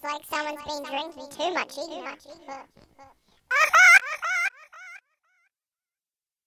sounds like someone's been drinking too much.